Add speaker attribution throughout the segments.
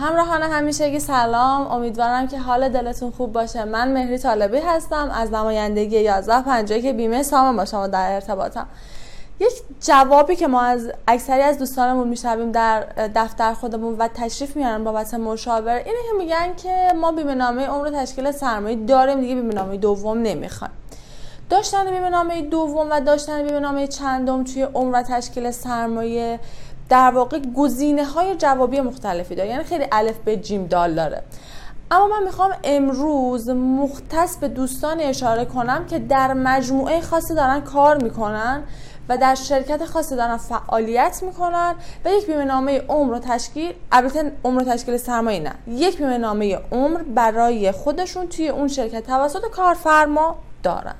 Speaker 1: همراهان همیشگی سلام. امیدوارم که حال دلتون خوب باشه. من مهری طالبی هستم. از نمایندگی 1150 که بیمه سامان با شما در ارتباطم. یک جوابی که ما از اکثری از دوستانمون میشنویم در دفتر خودمون و تشریف میارن بابت مشاور اینه که میگن که ما بیمه نامه عمر تشکیل سرمایه داریم دیگه بیمه نامه دوم نمی‌خوایم. داشتن بیمه نامه دوم و داشتن بیمه نامه چندم توی عمر و تشکیل سرمایه در واقع گزینه های جوابی مختلفی داره. یعنی خیلی الف به جیم دال داره. اما من می‌خوام امروز مختص به دوستان اشاره کنم که در مجموعه خاصی دارن کار می‌کنن و در شرکت خاصی دارن فعالیت می‌کنن و یک بیمه نامه عمر و تشکیل البته عمر و تشکیل سرمایه نه. یک بیمه نامه عمر برای خودشون توی اون شرکت توسط کارفرما دارن.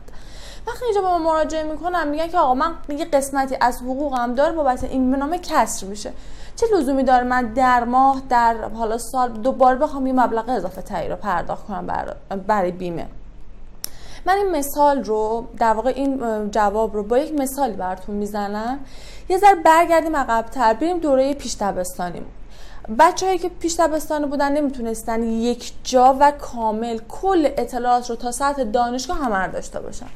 Speaker 1: وقتی اینجا با ما مراجعه می‌کنم میگن که آقا من یه قسمتی از حقوقم داره بابت این نامه کسر میشه. چه لزومی داره من در ماه در حالا سال دوباره بخوام یه مبلغ اضافه تایی رو پرداخت کنم برای بیمه؟ من این مثال رو در واقع این جواب رو با یک مثالی براتون می‌زنم. یه ذره برگردیم عقبتر بریم دوره پیش دبستانیمون. بچههایی که پیش دبستانی بودن نمی‌تونستن یک جا و کامل کل اطلاعات رو تا سطح دانشگاه همه داشته باشن.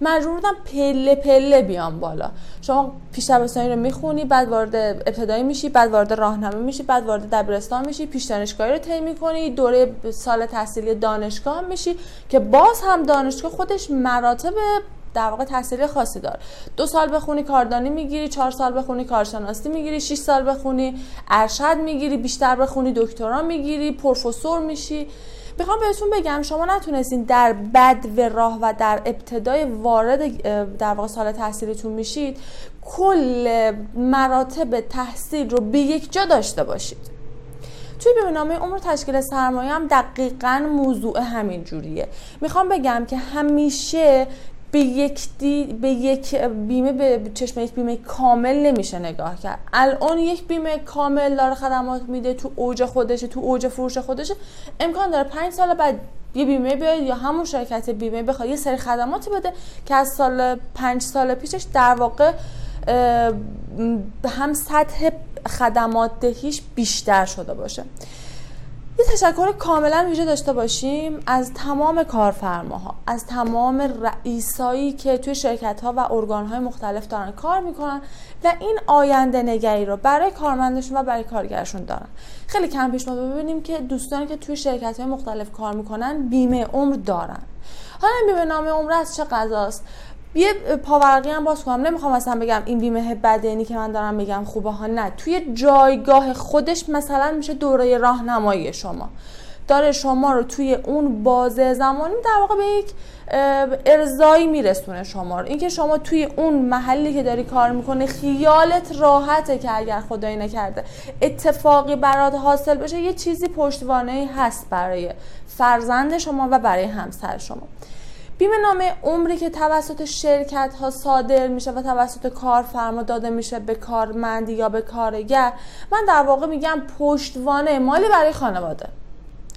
Speaker 1: مجبور بودم پله پله بیام بالا. شما پیش دبستانی رو می‌خونی بعد وارد ابتدایی میشی بعد وارد راهنمایی میشی بعد وارد دبیرستان میشی پیش دانشگاهی رو طی می‌کنی دوره سال تحصیلی دانشگاه میشی که باز هم دانشگاه خودش مراتب در واقع تحصیلی خاصی داره دو سال بخونی کاردانی می‌گیری چهار سال بخونی کارشناسی می‌گیری 6 سال بخونی ارشد می‌گیری بیشتر بخونی دکترا می‌گیری پروفسور میشی. می‌خوام بهتون بگم شما نتونستین در بد و راه و در ابتدای وارد در واقع سال تحصیلیتون میشید کل مراتب تحصیل رو به یک جا داشته باشید. توی بیمهنامه عمر تشکیل سرمایه هم دقیقا موضوع همین جوریه. می‌خوام بگم که همیشه به یک دی به یک بیمه به چشم یک بیمه کامل نمیشه نگاه کرد. الان یک بیمه کامل داره خدمات میده تو اوج خودشه تو اوج فروش خودشه. امکان داره پنج سال بعد یه بیمه بیاد یا همون شرکت بیمه بخواد یه سری خدماتی بده که از سال پنج سال پیشش در واقع هم سطح خدمات دهیش بیشتر شده باشه. یه تشکر کاملا ویژه داشته باشیم از تمام کارفرماها از تمام رئیسایی که توی شرکت ها و ارگان های مختلف دارن کار می‌کنن و این آینده نگری رو برای کارمندشون و برای کارگرشون دارن. خیلی کم پیش ما ببینیم که دوستانی که توی شرکت های مختلف کار می‌کنن بیمه عمر دارن. حالا بیمه نامه عمر از چه قضاست یه پاورقی هم باز کنم. نمی‌خوام اصلا بگم این بیمه بدنی که من دارم میگم خوبه ها نه. توی جایگاه خودش مثلا میشه دوره راهنمایی شما. داره شما رو توی اون بازه زمانی در واقع به یک ارزایی میرسونه شما رو. اینکه شما توی اون محلی که داری کار می‌کنه خیالت راحته که اگر خدایی نکرده اتفاقی برات حاصل بشه یه چیزی پشتوانه هست برای فرزند شما و برای همسر شما. بیمه نامه عمری که توسط شرکت ها صادر میشه و توسط کارفرما داده میشه به کارمندی یا به کارگر من در واقع میگم پشتوانه مالی برای خانواده.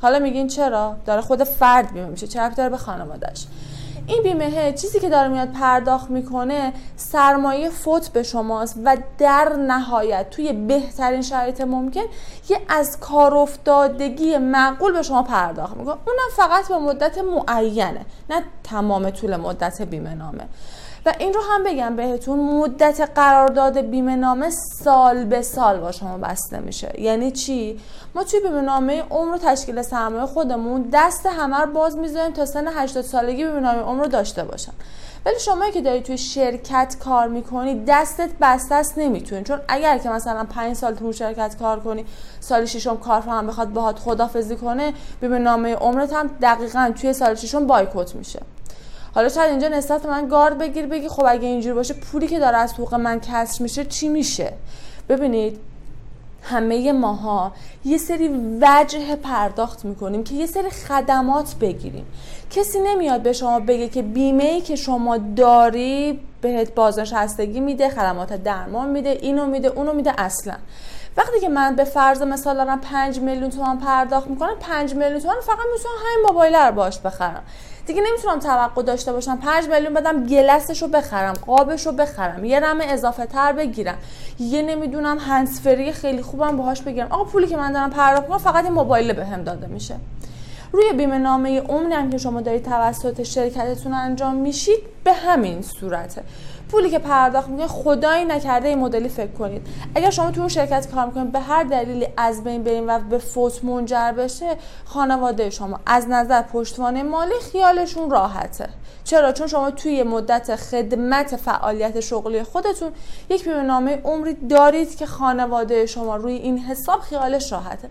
Speaker 1: حالا میگین چرا؟ داره خود فرد بیمه میشه چرا داره به خانوادهش این بیمه چیزی که داره میاد پرداخت می‌کنه سرمایه فوت به شماست و در نهایت توی بهترین شرایط ممکن یه از کار افتادگی معقول به شما پرداخت می‌کنه. اونم فقط به مدت معینه نه تمام طول مدت بیمه نامه و این رو هم بگم بهتون مدت قرارداد بیمه نامه سال به سال با شما بسته میشه. یعنی چی؟ ما توی بیمه نامه عمر تشکیل سرمایه خودمون دست همه رو باز می‌ذاریم تا سن 80 سالگی بیمه نامه عمر رو داشته باشن. ولی شما که داری توی شرکت کار می‌کنی دستت بسته است نمی‌تونی. چون اگر که مثلا 5 سال تو شرکت کار کنی سال ششم کارفرما بخواد باهات خدافظی کنه بیمه نامه عمرت هم دقیقا توی سال ششم بایکوت میشه. حالا شاید اینجا نسبت من گارد بگیر بگی خب اگه اینجوری باشه پولی که داره از حقوق من کسر میشه چی میشه؟ ببینید همه ماها یه سری وجه پرداخت می‌کنیم که یه سری خدمات بگیریم. کسی نمیاد به شما بگه که بیمه ای که شما داری بهت بازنشستگی میده خدمات درمان میده اینو میده اونو میده اصلا. وقتی که من به فرض مثال دارم 5 میلیون تومان پرداخت می‌کنم 5 میلیون تومان فقط می‌تونم همین موبایل رو باش بخرم. دیگه نمی‌تونم توقع داشته باشم 5 میلیون بدم گلسش رو بخرم قابش رو بخرم یه رم اضافه تر بگیرم. یه نمی‌دونم هنسفری خیلی خوبم باهاش بگیرم. آقا پولی که من دارم پرداخت می‌کنم فقط این موبایل بهم داده میشه. روی بیمه نامه عمری هم که شما دارید توسط شرکتتون انجام میشید به همین صورته. پولی که پرداخت می‌کنید خدایی نکرده این مدلی فکر کنید. اگر شما تو اون شرکت کار می‌کنید به هر دلیلی از بین برین و به فوت منجر بشه خانواده شما از نظر پشتوانه مالی خیالشون راحته. چرا؟ چون شما توی مدت خدمت فعالیت شغلی خودتون یک بیمه نامه عمری دارید که خانواده شما روی این حساب خیالش راحته.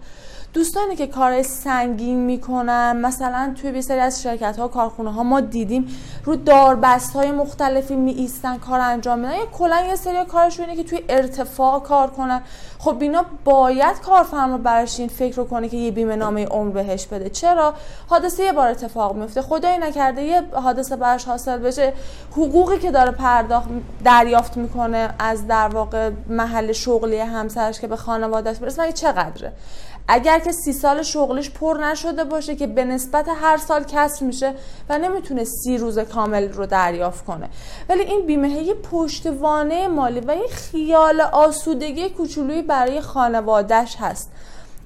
Speaker 1: دوستانی که کار سنگین می‌کنن مثلا توی بسیاری از شرکت ها کارخونه ها ما دیدیم رو داربست های مختلفی می ایستن کار انجام میدن. یا کلا یه سری کارشونه که توی ارتفاع کار کنن. خب اینا باید کارفرما براش این فکر رو کنه که یه بیمه نامه عمر بهش بده. چرا؟ حادثه یه بار اتفاق میفته خدای نکرده یه حادثه براش حاصل بشه. حقوقی که داره پرداخت دریافت می‌کنه از در واقع محل شغلی همسرش که به خانوادهش برسه چقدره؟ اگر که سی سال شغلش پر نشده باشه که به نسبت هر سال کسر میشه و نمی‌تونه سی روز کامل رو دریافت کنه. ولی این بیمه یه پشتوانه مالی و یه خیال آسودگی کوچولویی برای خانوادهش هست.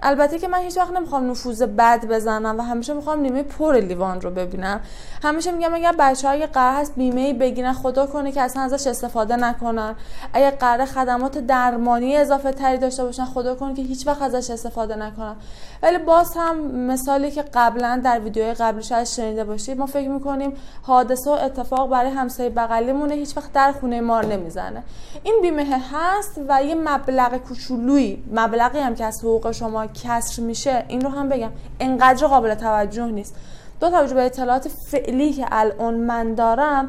Speaker 1: البته که من هیچ وقت نمی‌خوام نفوذ بد بزنم و همیشه می‌خوام نیمه پر لیوان رو ببینم. همیشه میگم اگر بچه های قرار هست بیمه بگیرن خدا کنه که اصلا ازش استفاده نکنن. اگر قرار خدمات درمانی اضافه تری داشته باشن خدا کنه که هیچ وقت ازش استفاده نکنن. ولی باز هم مثالی که قبلا در ویدیوهای قبلی شاید شنیده باشید ما فکر می‌کنیم حادثه و اتفاق برای همسایه بغلیمونه هیچ وقت در خونه ما نمی‌زنه. این بیمه هست و یه مبلغ کوچولویی مبلغی هم که از حقوق شما کسر میشه این رو هم بگم. انقدر قابل توجه نیست. دو توجه به اطلاعات فعلی که الان من دارم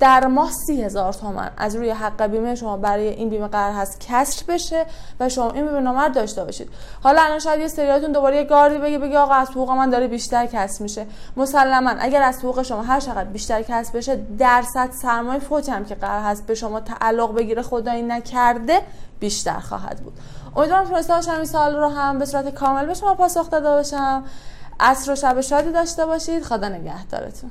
Speaker 1: در ماه سی هزار تومن. از روی حق بیمه شما برای این بیمه قرار هست کسر بشه و شما این بیمه نامه داشته باشید. حالا الان شاید یه سریاتون دوباره یه گاردی بگه بگه آقا از حقوق من داره بیشتر کسر میشه. مسلما اگر از حقوق شما هر چقدر بیشتر کسر بشه درصد سرمایه فوت هم که قرار هست به شما تعلق بگیره خدایی نکرده بیشتر خواهد بود. امیدوارم تونسته باشم این سال رو هم به صورت کامل به شما پاسخ داده باشم. عصر و شب شادی داشته باشید. خدا نگهدارتون.